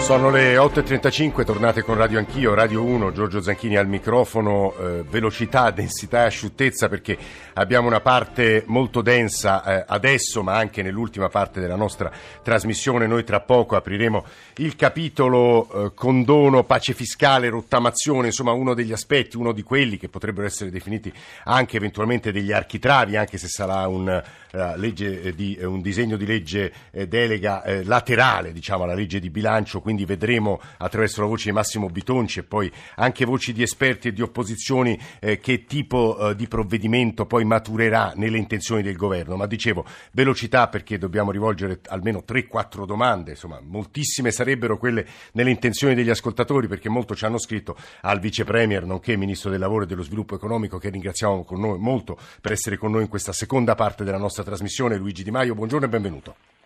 Sono le 8.35, tornate con Radio Anch'io, Radio 1, Giorgio Zanchini al microfono, eh, velocità, densità e asciuttezza perché abbiamo una parte molto densa eh, adesso ma anche nell'ultima parte della nostra trasmissione. Noi tra poco apriremo il capitolo eh, condono, pace fiscale, rottamazione, insomma uno degli aspetti, uno di quelli che potrebbero essere definiti anche eventualmente degli architravi, anche se sarà un, uh, di, un disegno di legge eh, delega eh, laterale diciamo, alla legge di bilancio, quindi vedremo attraverso la voce di Massimo Bitonci e poi anche voci di esperti e di opposizioni eh, che tipo di provvedimento poi maturerà nelle intenzioni del governo. Ma dicevo, velocità perché dobbiamo rivolgere almeno 3-4 domande, insomma moltissime sarebbero quelle nelle intenzioni degli ascoltatori perché molto ci hanno scritto al Vice Premier, nonché Ministro del Lavoro e dello Sviluppo Economico che ringraziamo con noi, molto per essere con noi in questa seconda parte della nostra trasmissione. Luigi Di Maio, buongiorno e benvenuto.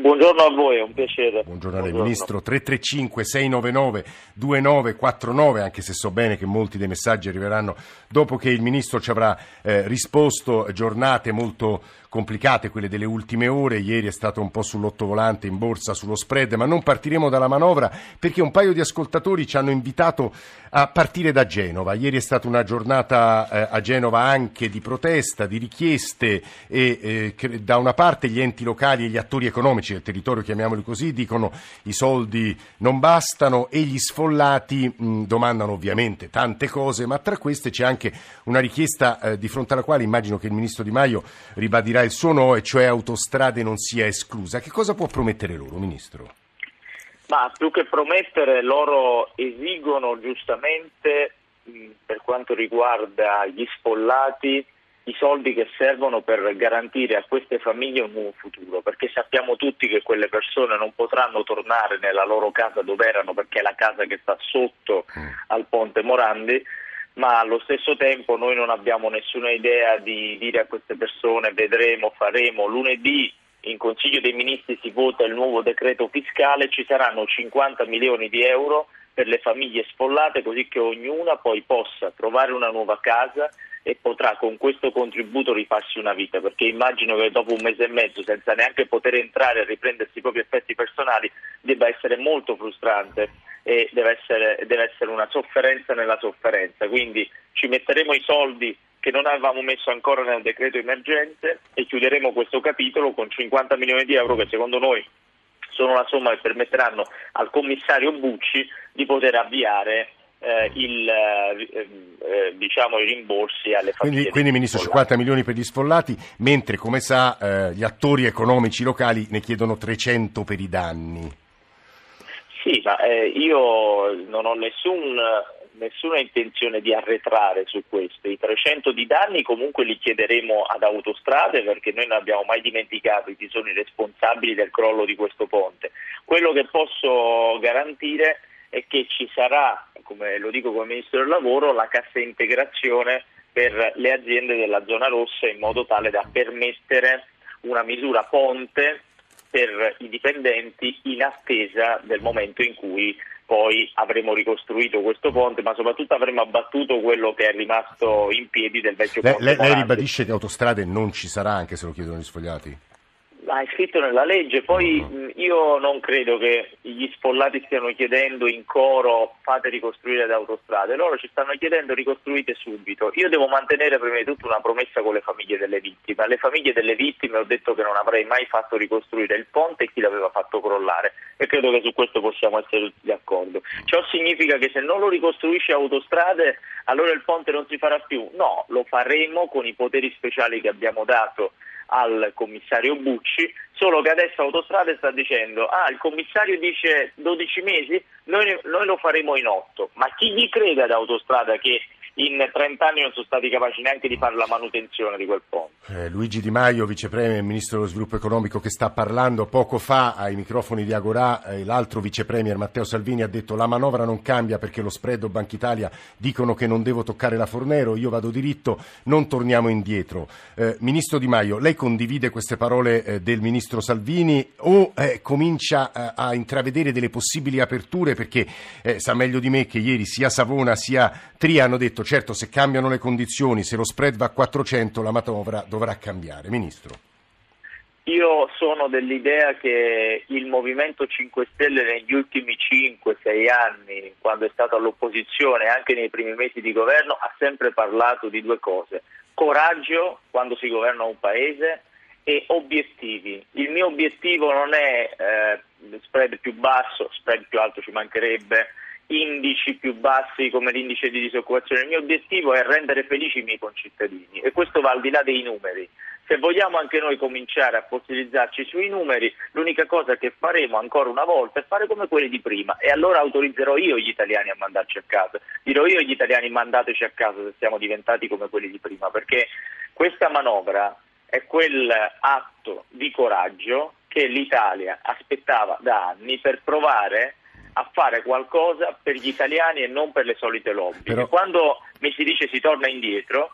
Buongiorno a voi, è un piacere. Buongiorno lei, Ministro. 335 699 2949, anche se so bene che molti dei messaggi arriveranno dopo che il Ministro ci avrà eh, risposto. Giornate molto complicate, quelle delle ultime ore. Ieri è stato un po' sull'ottovolante in borsa, sullo spread, ma non partiremo dalla manovra perché un paio di ascoltatori ci hanno invitato a partire da Genova. Ieri è stata una giornata eh, a Genova anche di protesta, di richieste e eh, da una parte gli enti locali e gli attori economici del territorio, chiamiamoli così, dicono i soldi non bastano e gli sfollati mh, domandano ovviamente tante cose, ma tra queste c'è anche una richiesta eh, di fronte alla quale immagino che il Ministro Di Maio ribadirà dirà il suo no, e cioè autostrade non sia esclusa. Che cosa può promettere loro, Ministro? Ma più che promettere, loro esigono giustamente, per quanto riguarda gli sfollati, i soldi che servono per garantire a queste famiglie un nuovo futuro, perché sappiamo tutti che quelle persone non potranno tornare nella loro casa dove erano perché è la casa che sta sotto mm. al ponte Morandi ma allo stesso tempo noi non abbiamo nessuna idea di dire a queste persone vedremo, faremo. Lunedì in Consiglio dei Ministri si vota il nuovo decreto fiscale, ci saranno 50 milioni di euro per le famiglie sfollate così che ognuna poi possa trovare una nuova casa e potrà con questo contributo rifarsi una vita, perché immagino che dopo un mese e mezzo, senza neanche poter entrare e riprendersi i propri effetti personali, debba essere molto frustrante e deve essere, deve essere una sofferenza nella sofferenza. Quindi ci metteremo i soldi che non avevamo messo ancora nel decreto emergenze e chiuderemo questo capitolo con 50 milioni di euro che secondo noi sono la somma che permetteranno al commissario Bucci di poter avviare eh, il, eh, eh, diciamo, i rimborsi alle famiglie. Quindi, quindi Ministro, 50 milioni per gli sfollati, mentre come sa eh, gli attori economici locali ne chiedono 300 per i danni. Sì, ma eh, io non ho nessun nessuna intenzione di arretrare su questo. I 300 di danni comunque li chiederemo ad autostrade perché noi non abbiamo mai dimenticato chi sono i responsabili del crollo di questo ponte. Quello che posso garantire è che ci sarà, come lo dico come Ministro del Lavoro, la cassa integrazione per le aziende della zona rossa in modo tale da permettere una misura ponte per i dipendenti in attesa del momento in cui poi avremo ricostruito questo ponte, ma soprattutto avremo abbattuto quello che è rimasto in piedi del vecchio ponte. Lei, lei ribadisce che autostrade non ci sarà, anche se lo chiedono gli sfogliati? Ma è scritto nella legge, poi uh-huh. io non credo che gli sfollati stiano chiedendo in coro fate ricostruire le autostrade, loro ci stanno chiedendo ricostruite subito. Io devo mantenere prima di tutto una promessa con le famiglie delle vittime. Alle famiglie delle vittime ho detto che non avrei mai fatto ricostruire il ponte e chi l'aveva fatto crollare e credo che su questo possiamo essere tutti d'accordo. Ciò significa che se non lo ricostruisce autostrade allora il ponte non si farà più? No, lo faremo con i poteri speciali che abbiamo dato al commissario Bucci, solo che adesso Autostrade sta dicendo ah il commissario dice 12 mesi, noi, noi lo faremo in 8, ma chi gli crede ad Autostrada che in 30 anni non sono stati capaci neanche di fare la manutenzione di quel ponte. Eh, Luigi Di Maio, vicepremier e ministro dello sviluppo economico, che sta parlando poco fa ai microfoni di Agorà, eh, l'altro vicepremier Matteo Salvini ha detto la manovra non cambia perché lo spread o Banca Italia dicono che non devo toccare la Fornero, io vado diritto, non torniamo indietro. Eh, ministro Di Maio, lei condivide queste parole eh, del ministro Salvini o eh, comincia eh, a intravedere delle possibili aperture perché sa meglio di me che ieri sia Savona sia Tria hanno detto certo se cambiano le condizioni, se lo spread va a 400 la manovra dovrà cambiare. Ministro. Io sono dell'idea che il Movimento 5 Stelle negli ultimi 5-6 anni, quando è stato all'opposizione e anche nei primi mesi di governo, ha sempre parlato di due cose. Coraggio quando si governa un paese e obiettivi. Il mio obiettivo non è eh, spread più basso, spread più alto ci mancherebbe, indici più bassi come l'indice di disoccupazione. Il mio obiettivo è rendere felici i miei concittadini e questo va al di là dei numeri. Se vogliamo anche noi cominciare a fossilizzarci sui numeri, l'unica cosa che faremo ancora una volta è fare come quelli di prima e allora autorizzerò io gli italiani a mandarci a casa. Dirò io agli italiani mandateci a casa se siamo diventati come quelli di prima, perché questa manovra è quel atto di coraggio che l'Italia aspettava da anni per provare a fare qualcosa per gli italiani e non per le solite lobby. Però... Quando mi si dice si torna indietro,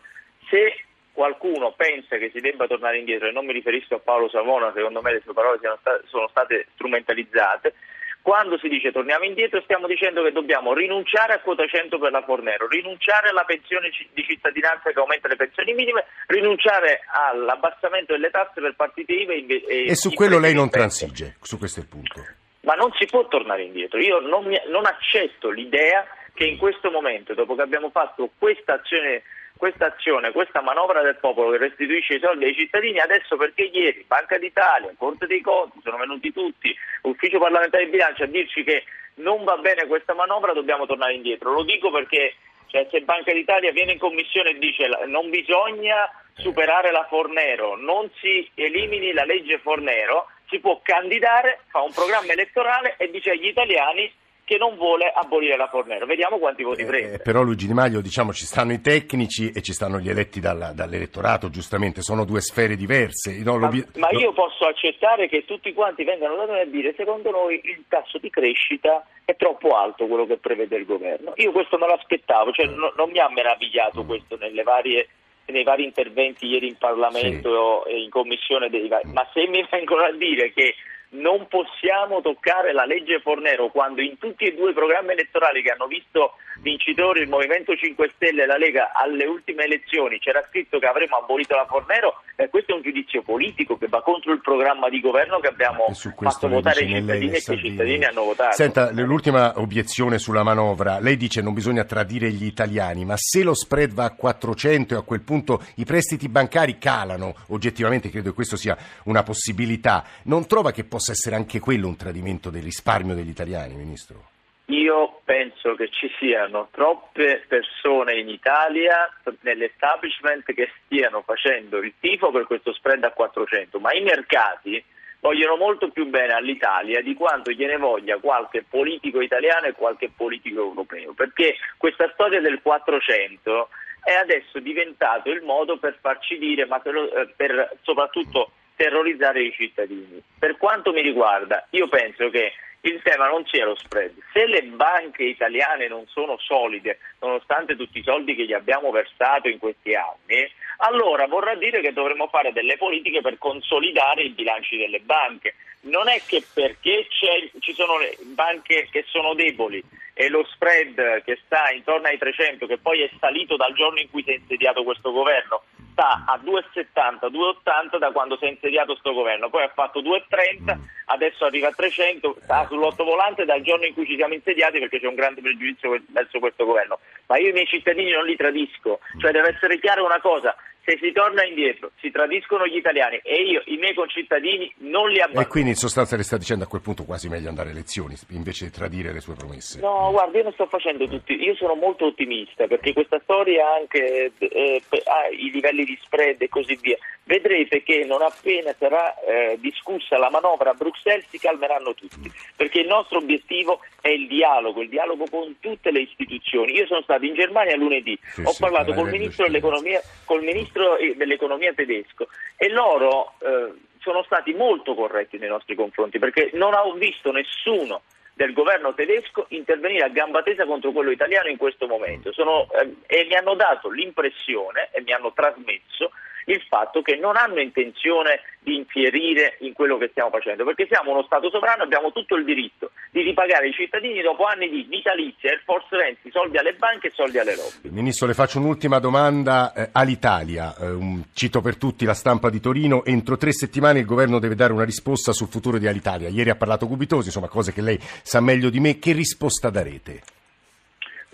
se qualcuno pensa che si debba tornare indietro, e non mi riferisco a Paolo Savona, secondo me le sue parole sono state strumentalizzate, quando si dice torniamo indietro stiamo dicendo che dobbiamo rinunciare a quota 100 per la Fornero, rinunciare alla pensione di cittadinanza che aumenta le pensioni minime, rinunciare all'abbassamento delle tasse per partite IVA e, e su quello lei non transige, su questo è il punto. Ma non si può tornare indietro, io non, mi, non accetto l'idea che in questo momento, dopo che abbiamo fatto questa azione questa azione, questa manovra del popolo che restituisce i soldi ai cittadini, adesso perché ieri Banca d'Italia, Corte dei Conti, sono venuti tutti, Ufficio parlamentare di bilancio a dirci che non va bene questa manovra, dobbiamo tornare indietro. Lo dico perché cioè, se Banca d'Italia viene in commissione e dice non bisogna superare la Fornero, non si elimini la legge Fornero, si può candidare, fa un programma elettorale e dice agli italiani che non vuole abolire la Fornero. Vediamo quanti voti eh, prende. Però Luigi Di Maio, diciamo, ci stanno i tecnici e ci stanno gli eletti dalla, dall'elettorato, giustamente, sono due sfere diverse. No, ma, ma, io posso accettare che tutti quanti vengano da noi a dire secondo noi il tasso di crescita è troppo alto quello che prevede il governo. Io questo non l'aspettavo, cioè, no, non mi ha meravigliato mm. questo varie, nei vari interventi ieri in Parlamento sì. e in commissione, dei, ma se mi vengono a dire che non possiamo toccare la legge Fornero quando in tutti e due i programmi elettorali che hanno visto vincitori il Movimento 5 Stelle e la Lega alle ultime elezioni c'era scritto che avremmo abolito la Fornero, eh, questo è un giudizio politico che va contro il programma di governo che abbiamo fatto votare i cittadini e che i cittadini hanno votato. Senta, l'ultima obiezione sulla manovra, lei dice non bisogna tradire gli italiani, ma se lo spread va a 400 e a quel punto i prestiti bancari calano, oggettivamente credo che questo sia una possibilità, non trova che possa essere anche quello un tradimento del risparmio degli italiani, Ministro? Io penso che ci siano troppe persone in Italia nell'establishment che stiano facendo il tifo per questo spread a 400, ma i mercati vogliono molto più bene all'Italia di quanto gliene voglia qualche politico italiano e qualche politico europeo, perché questa storia del 400 è adesso diventato il modo per farci dire, ma per, eh, per soprattutto terrorizzare i cittadini. Per quanto mi riguarda, io penso che il tema non sia lo spread. Se le banche italiane non sono solide, nonostante tutti i soldi che gli abbiamo versato in questi anni, allora vorrà dire che dovremmo fare delle politiche per consolidare i bilanci delle banche. Non è che perché ci sono le banche che sono deboli e lo spread che sta intorno ai 300, che poi è salito dal giorno in cui si è insediato questo governo, sta a 2,70, 2,80 da quando si è insediato questo governo, poi ha fatto 2,30, adesso arriva a 300, sta sull'ottovolante dal giorno in cui ci siamo insediati perché c'è un grande pregiudizio verso questo governo. Ma io i miei cittadini non li tradisco, cioè deve essere chiara una cosa, se si torna indietro, si tradiscono gli italiani e io, i miei concittadini, non li abbandono. E quindi in sostanza le sta dicendo a quel punto quasi meglio andare alle elezioni invece di tradire le sue promesse. No, guarda, io non sto facendo tutti, io sono molto ottimista perché questa storia anche eh, ha i livelli di spread e così via. Vedrete che non appena sarà eh, discussa la manovra a Bruxelles si calmeranno tutti, perché il nostro obiettivo è il dialogo, il dialogo con tutte le istituzioni. Io sono stato in Germania lunedì, sì, ho sì, parlato col ministro dell'economia, col ministro ministro dell'economia tedesco. E loro eh, sono stati molto corretti nei nostri confronti perché non ho visto nessuno del governo tedesco intervenire a gamba tesa contro quello italiano in questo momento. Sono, eh, e mi hanno dato l'impressione e mi hanno trasmesso il fatto che non hanno intenzione di infierire in quello che stiamo facendo, perché siamo uno Stato sovrano e abbiamo tutto il diritto di ripagare i cittadini dopo anni di vitalizia, Air Force Renti, soldi alle banche e soldi alle lobby. Ministro, le faccio un'ultima domanda eh, all'Italia. Eh, un, cito per tutti la stampa di Torino. Entro tre settimane il governo deve dare una risposta sul futuro di Alitalia. Ieri ha parlato Gubitosi, insomma, cose che lei sa meglio di me. Che risposta darete?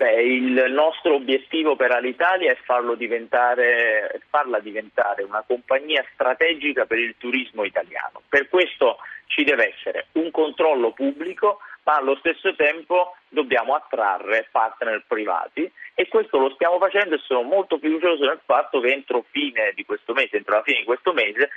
Beh, il nostro obiettivo per Alitalia è diventare, farla diventare una compagnia strategica per il turismo italiano. Per questo ci deve essere un controllo pubblico, ma allo stesso tempo dobbiamo attrarre partner privati e questo lo stiamo facendo e sono molto fiducioso nel fatto che entro mese, entro la fine di questo mese,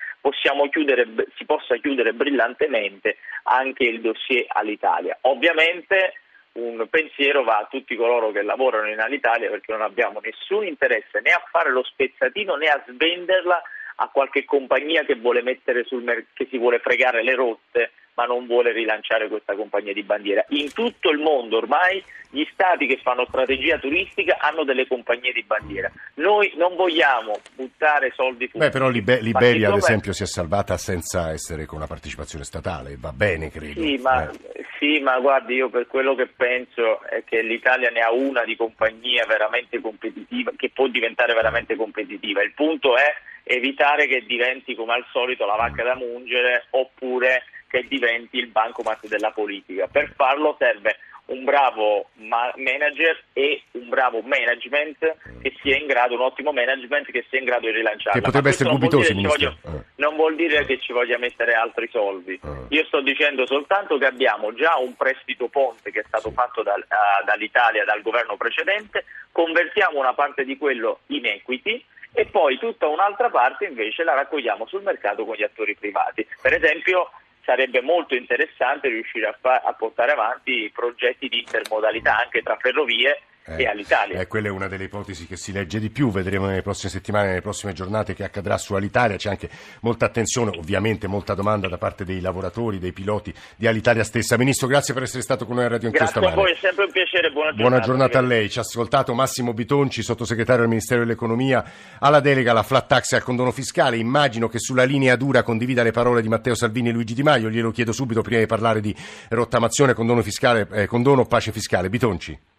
chiudere, si possa chiudere brillantemente anche il dossier all'Italia. Ovviamente un pensiero va a tutti coloro che lavorano in Alitalia perché non abbiamo nessun interesse né a fare lo spezzatino né a svenderla a qualche compagnia che, mer- che si vuole fregare le rotte ma non vuole rilanciare questa compagnia di bandiera. In tutto il mondo ormai gli stati che fanno strategia turistica hanno delle compagnie di bandiera. Noi non vogliamo buttare soldi fuori. Beh, però Libe- Liberia, ad esempio, si è salvata senza essere con la partecipazione statale, va bene, credo. Sì ma, eh. sì, ma guardi, io per quello che penso è che l'Italia ne ha una di compagnia veramente competitiva, che può diventare veramente competitiva. Il punto è evitare che diventi come al solito la vacca da mungere oppure che diventi il bancomat della politica. Per farlo serve un bravo manager e un bravo management che sia in grado, un ottimo management che sia in grado di rilanciarla. Che potrebbe essere Gubitosi, voglio, eh. Non vuol dire che ci voglia mettere altri soldi. Eh. Io sto dicendo soltanto che abbiamo già un prestito ponte che è stato sì. fatto dal, uh, dall'Italia, dal governo precedente, convertiamo una parte di quello in equity e poi tutta un'altra parte invece la raccogliamo sul mercato con gli attori privati. Per esempio sarebbe molto interessante riuscire a, fa- a portare avanti progetti di intermodalità anche tra ferrovie eh, e all'Italia. Eh, quella è una delle ipotesi che si legge di più, vedremo nelle prossime settimane, nelle prossime giornate che accadrà su Alitalia, c'è anche molta attenzione, ovviamente molta domanda da parte dei lavoratori, dei piloti di Alitalia stessa. Ministro, grazie per essere stato con noi a Radio Inchiesta Grazie a voi, è sempre un piacere, buona giornata. Buona giornata a lei, ci ha ascoltato Massimo Bitonci, sottosegretario del Ministero dell'Economia, alla delega alla flat tax e al condono fiscale, immagino che sulla linea dura condivida le parole di Matteo Salvini e Luigi Di Maio, glielo chiedo subito prima di parlare di rottamazione, condono fiscale, eh, condono pace fiscale. Bitonci.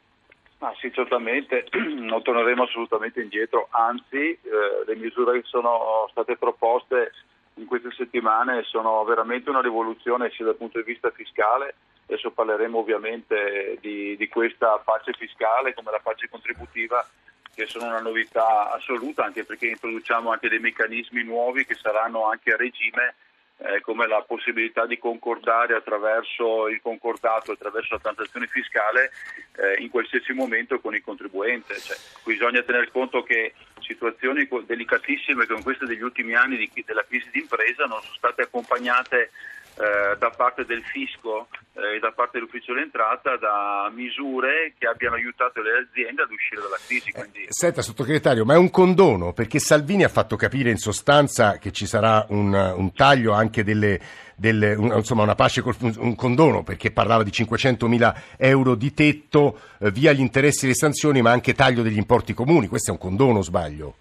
Ah, sì, certamente, non torneremo assolutamente indietro, anzi eh, le misure che sono state proposte in queste settimane sono veramente una rivoluzione sia dal punto di vista fiscale, adesso parleremo ovviamente di, di questa pace fiscale come la pace contributiva che sono una novità assoluta anche perché introduciamo anche dei meccanismi nuovi che saranno anche a regime eh, come la possibilità di concordare attraverso il concordato, attraverso la transazione fiscale eh, in qualsiasi momento con il contribuente. Cioè, bisogna tener conto che situazioni delicatissime come queste degli ultimi anni di, della crisi d'impresa non sono state accompagnate eh, da parte del fisco eh, e da parte dell'ufficio dell'entrata da misure che abbiano aiutato le aziende ad uscire dalla crisi. Eh, quindi... Senta, sottosegretario, ma è un condono perché Salvini ha fatto capire in sostanza che ci sarà un, un taglio anche delle, delle un, insomma una pace col un condono perché parlava di 500 mila euro di tetto eh, via gli interessi e le sanzioni ma anche taglio degli importi comuni. Questo è un condono, sbaglio?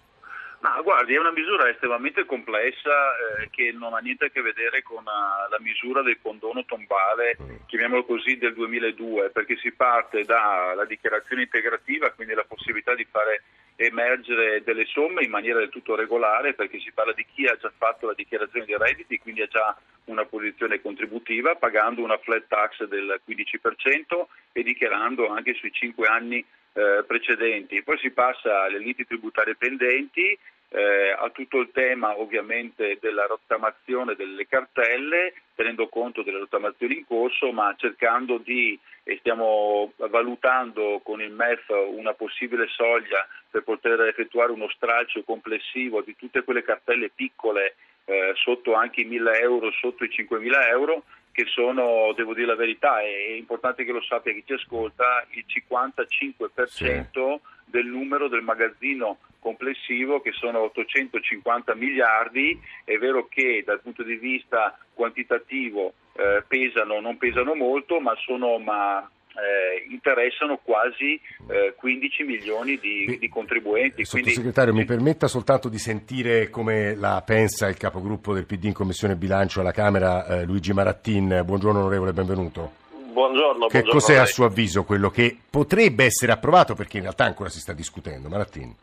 Guardi, è una misura estremamente complessa eh, che non ha niente a che vedere con uh, la misura del condono tombale, mm. chiamiamolo così, del 2002, perché si parte dalla dichiarazione integrativa, quindi la possibilità di fare emergere delle somme in maniera del tutto regolare, perché si parla di chi ha già fatto la dichiarazione di redditi, quindi ha già una posizione contributiva, pagando una flat tax del 15% e dichiarando anche sui 5 anni eh, precedenti. Poi si passa alle liti tributarie pendenti, eh, a tutto il tema ovviamente della rottamazione delle cartelle, tenendo conto delle rottamazioni in corso, ma cercando di, e stiamo valutando con il MEF una possibile soglia per poter effettuare uno stralcio complessivo di tutte quelle cartelle piccole eh, sotto anche i 1000 euro, sotto i 5000 euro, che sono, devo dire la verità, è importante che lo sappia chi ci ascolta, il 55% sì. del numero del magazzino complessivo che sono 850 miliardi, è vero che dal punto di vista quantitativo eh, pesano, non pesano molto, ma sono ma eh, interessano quasi eh, 15 milioni di, di contribuenti. Sottosegretario, quindi... mi permetta soltanto di sentire come la pensa il capogruppo del PD in Commissione Bilancio alla Camera, eh, Luigi Marattin. Buongiorno onorevole, benvenuto. Buongiorno. Che buongiorno cos'è a suo avviso quello che potrebbe essere approvato perché in realtà ancora si sta discutendo? Marattin.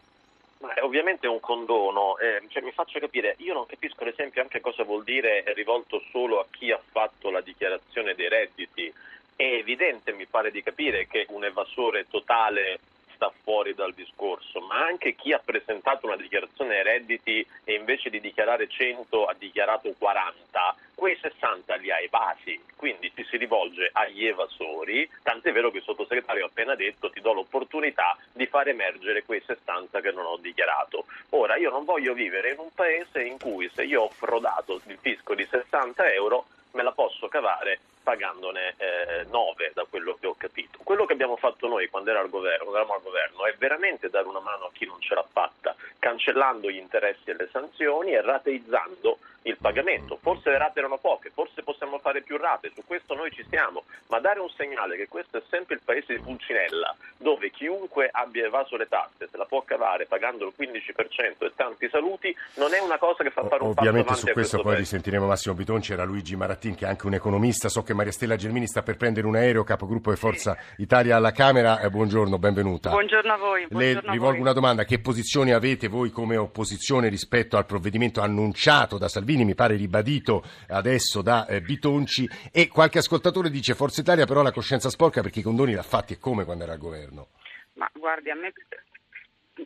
Ma è ovviamente un condono, eh, cioè, mi faccio capire, io non capisco ad esempio anche cosa vuol dire rivolto solo a chi ha fatto la dichiarazione dei redditi è evidente, mi pare di capire, che un evasore totale sta fuori dal discorso, ma anche chi ha presentato una dichiarazione ai redditi e invece di dichiarare 100 ha dichiarato 40, quei 60 li ha evasi, quindi ci si rivolge agli evasori, tant'è vero che il sottosegretario ha appena detto ti do l'opportunità di far emergere quei 60 che non ho dichiarato. Ora io non voglio vivere in un paese in cui se io ho frodato il fisco di 60 euro me la posso cavare pagandone eh, 9 da quello che ho capito. Quello che abbiamo fatto noi quando, era al governo, quando eravamo al governo è veramente dare una mano a chi non ce l'ha fatta, cancellando gli interessi e le sanzioni e rateizzando il pagamento. Forse le rate erano poche, forse possiamo fare più rate, su questo noi ci siamo, ma dare un segnale che questo è sempre il paese di Pulcinella, dove chiunque abbia evaso le tasse se la può cavare pagando il 15% e tanti saluti, non è una cosa che fa fare un Ovviamente passo su questo, questo poi paese. risentiremo Massimo Bitonci, era Luigi Marattin che è anche un economista, so che Maria Stella Gelmini sta per prendere un aereo, capogruppo di Forza Italia alla Camera, eh, buongiorno, benvenuta. Buongiorno a voi. Le buongiorno a rivolgo voi. una domanda, che posizioni avete voi come opposizione rispetto al provvedimento annunciato da Salvini, mi pare ribadito adesso da eh, Bitonci e qualche ascoltatore dice Forza Italia però ha la coscienza sporca perché i condoni l'ha fatti e come quando era al governo? Ma guardi, a me,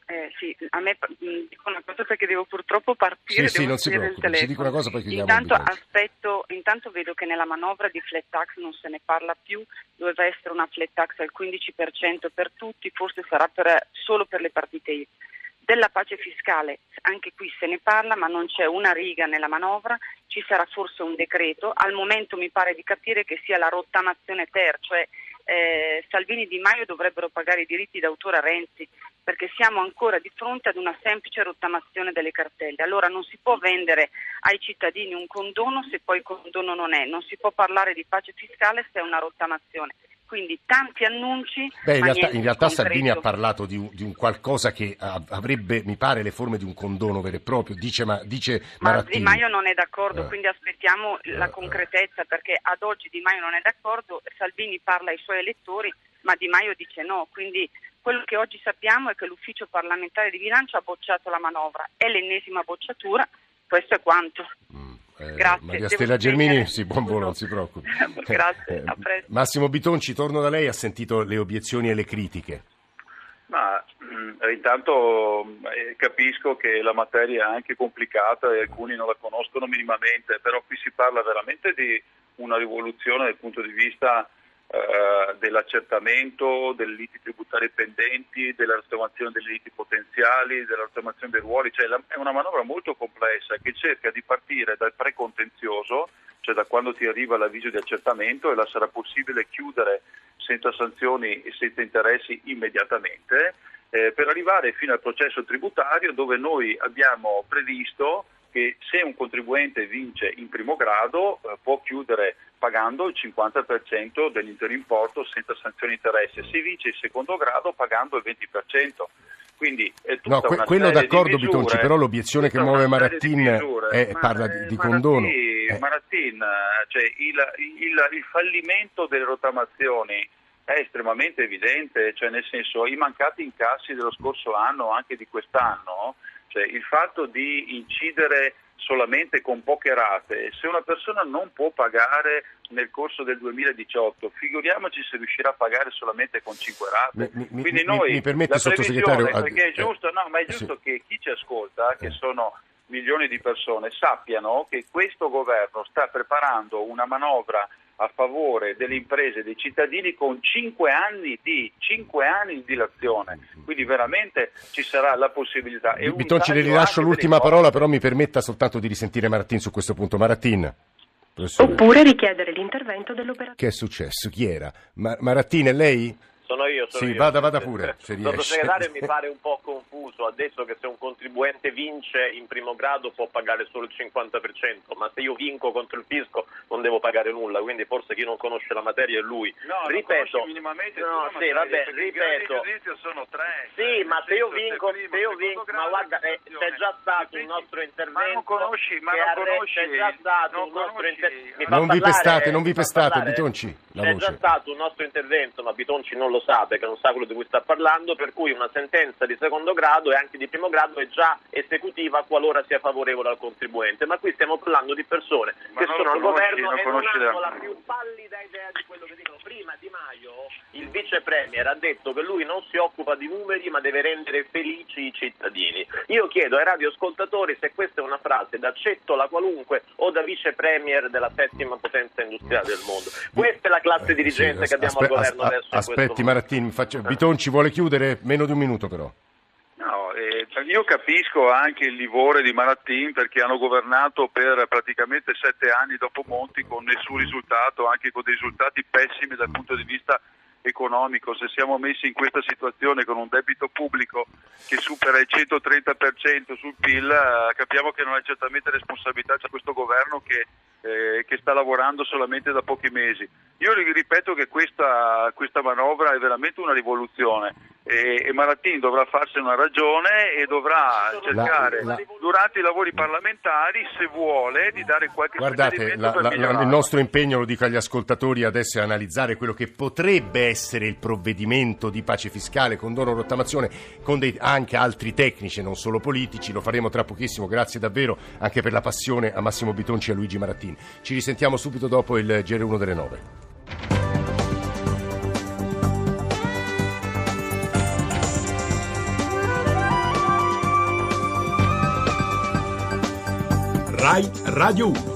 eh, sì, a me mh, dico una cosa perché devo purtroppo partire. Sì, sì, non si preoccupi, ci dico una cosa, poi chiudiamo Intanto aspetto, intanto vedo che nella manovra di flat tax non se ne parla più, doveva essere una flat tax al 15% per tutti, forse sarà per- solo per le partite IVA. Della pace fiscale, anche qui se ne parla, ma non c'è una riga nella manovra, ci sarà forse un decreto. Al momento mi pare di capire che sia la rottamazione ter, cioè eh, Salvini e Di Maio dovrebbero pagare i diritti d'autore a Renzi, perché siamo ancora di fronte ad una semplice rottamazione delle cartelle. Allora non si può vendere ai cittadini un condono se poi il condono non è, non si può parlare di pace fiscale se è una rottamazione. Quindi tanti annunci. Beh, in realtà, in realtà Salvini ha parlato di un, di un qualcosa che avrebbe, mi pare, le forme di un condono vero e proprio, dice, ma, dice Ma. Di Maio non è d'accordo, Eh. quindi aspettiamo Eh, la eh. concretezza perché ad oggi Di Maio non è d'accordo, Salvini parla ai suoi elettori, ma Di Maio dice no. Quindi quello che oggi sappiamo è che l'ufficio parlamentare di bilancio ha bocciato la manovra, è l'ennesima bocciatura, questo è quanto. Mm, eh, Grazie, Maria Stella. Germini, sì, buon volo, non si preoccupi. Grazie, Eh, a presto. Massimo Bitonci, torno da lei, ha sentito le obiezioni e le critiche. Ma mh, intanto eh, capisco che la materia è anche complicata e alcuni non la conoscono minimamente, però qui si parla veramente di una rivoluzione dal punto di vista eh, dell'accertamento delle liti tributarie pendenti, della rottamazione delle liti potenziali, della rottamazione dei ruoli, cioè la- è una manovra molto complessa che cerca di partire dal precontenzioso, cioè da quando ti arriva l'avviso di accertamento e la sarà possibile chiudere senza sanzioni e senza interessi immediatamente, eh, per arrivare fino al processo tributario dove noi abbiamo previsto che se un contribuente vince in primo grado eh, può chiudere pagando il 50% dell'intero importo senza sanzioni e interessi, se vince in secondo grado pagando il 20%. Quindi è tutta No, que- quello d'accordo misure, Bitonci, però l'obiezione che muove Marattin misure. è- Ma, parla di, eh, di Marattin- condono. Marattin, eh, cioè il, il- il fallimento delle rottamazioni è estremamente evidente, cioè nel senso i mancati incassi dello scorso anno, anche di quest'anno, cioè il fatto di incidere solamente con poche rate, se una persona non può pagare nel corso del 2018, figuriamoci se riuscirà a pagare solamente con 5 rate. Mi- mi- Quindi mi- noi mi permette, la sottosegretario, perché è eh, giusto, no, ma è sì. giusto che chi ci ascolta, che Eh. sono milioni di persone, sappiano che questo governo sta preparando una manovra a favore delle imprese e dei cittadini con 5 anni di, 5 anni di dilazione. Quindi veramente ci sarà la possibilità. E Bitonci, le rilascio l'ultima parola, però mi permetta soltanto di risentire Marattin su questo punto. Marattin, professore, Oppure richiedere l'intervento dell'operatore. che è successo? Chi era? Ma- Marattin, è lei? Sono io, sono Sì, io. vada, vada pure, se Il riesce. sottosegretario mi pare un po' confuso, ha detto che se un contribuente vince in primo grado può pagare solo il 50%, ma se io vinco contro il fisco non devo pagare nulla, quindi forse chi non conosce la materia è lui. No, ripeto, non minimamente no, sì, materia, vabbè, ripeto. giudizio sono tre. Sì, cioè, ma se io vinco, primo, se io vinco, ma guarda, eh, c'è già stato un nostro intervento. Ma non conosci, ma non conosci, c'è già stato non un nostro intervento. Non vi pestate, non vi pestate, Bitonci, la C'è voce. già stato un nostro intervento, ma Bitonci non lo sa perché non sa quello di cui sta parlando, per cui una sentenza di secondo grado e anche di primo grado è già esecutiva qualora sia favorevole al contribuente. Ma qui stiamo parlando di persone Ma che sono al governo non e non hanno la- più pallida idea di quello che dicono. Prima Di Maio, il vice premier, ha detto che lui non si occupa di numeri ma deve rendere felici i cittadini. Io chiedo ai radioascoltatori se questa è una frase da Cettola qualunque o da vice premier della settima potenza industriale del mondo. Questa è la classe dirigente Sì, che abbiamo aspe- al governo as- adesso. in Aspetti questo momento. Marattini, faccio- Bitonci vuole chiudere? Meno di un minuto però. No, eh, io capisco anche il livore di Marattin perché hanno governato per praticamente sette anni dopo Monti con nessun risultato, anche con dei risultati pessimi dal punto di vista economico. Se siamo messi in questa situazione con un debito pubblico che supera il 130% sul PIL, eh, capiamo che non è certamente responsabilità di questo governo che, eh, che sta lavorando solamente da pochi mesi. Io ri- ripeto che questa, questa manovra è veramente una rivoluzione e, e Marattin dovrà farsi una ragione e dovrà cercare la- durante i lavori parlamentari, se vuole, di dare qualche Guardate, la- la- la- il nostro impegno, lo dico agli ascoltatori, adesso è analizzare quello che potrebbe essere il provvedimento di pace fiscale, condono rottamazione, con dei- anche altri tecnici, non solo politici. Lo faremo tra pochissimo. Grazie davvero anche per la passione a Massimo Bitonci e a Luigi Marattini. Ci risentiamo subito dopo il GR1 delle 9. Rai Radio 1.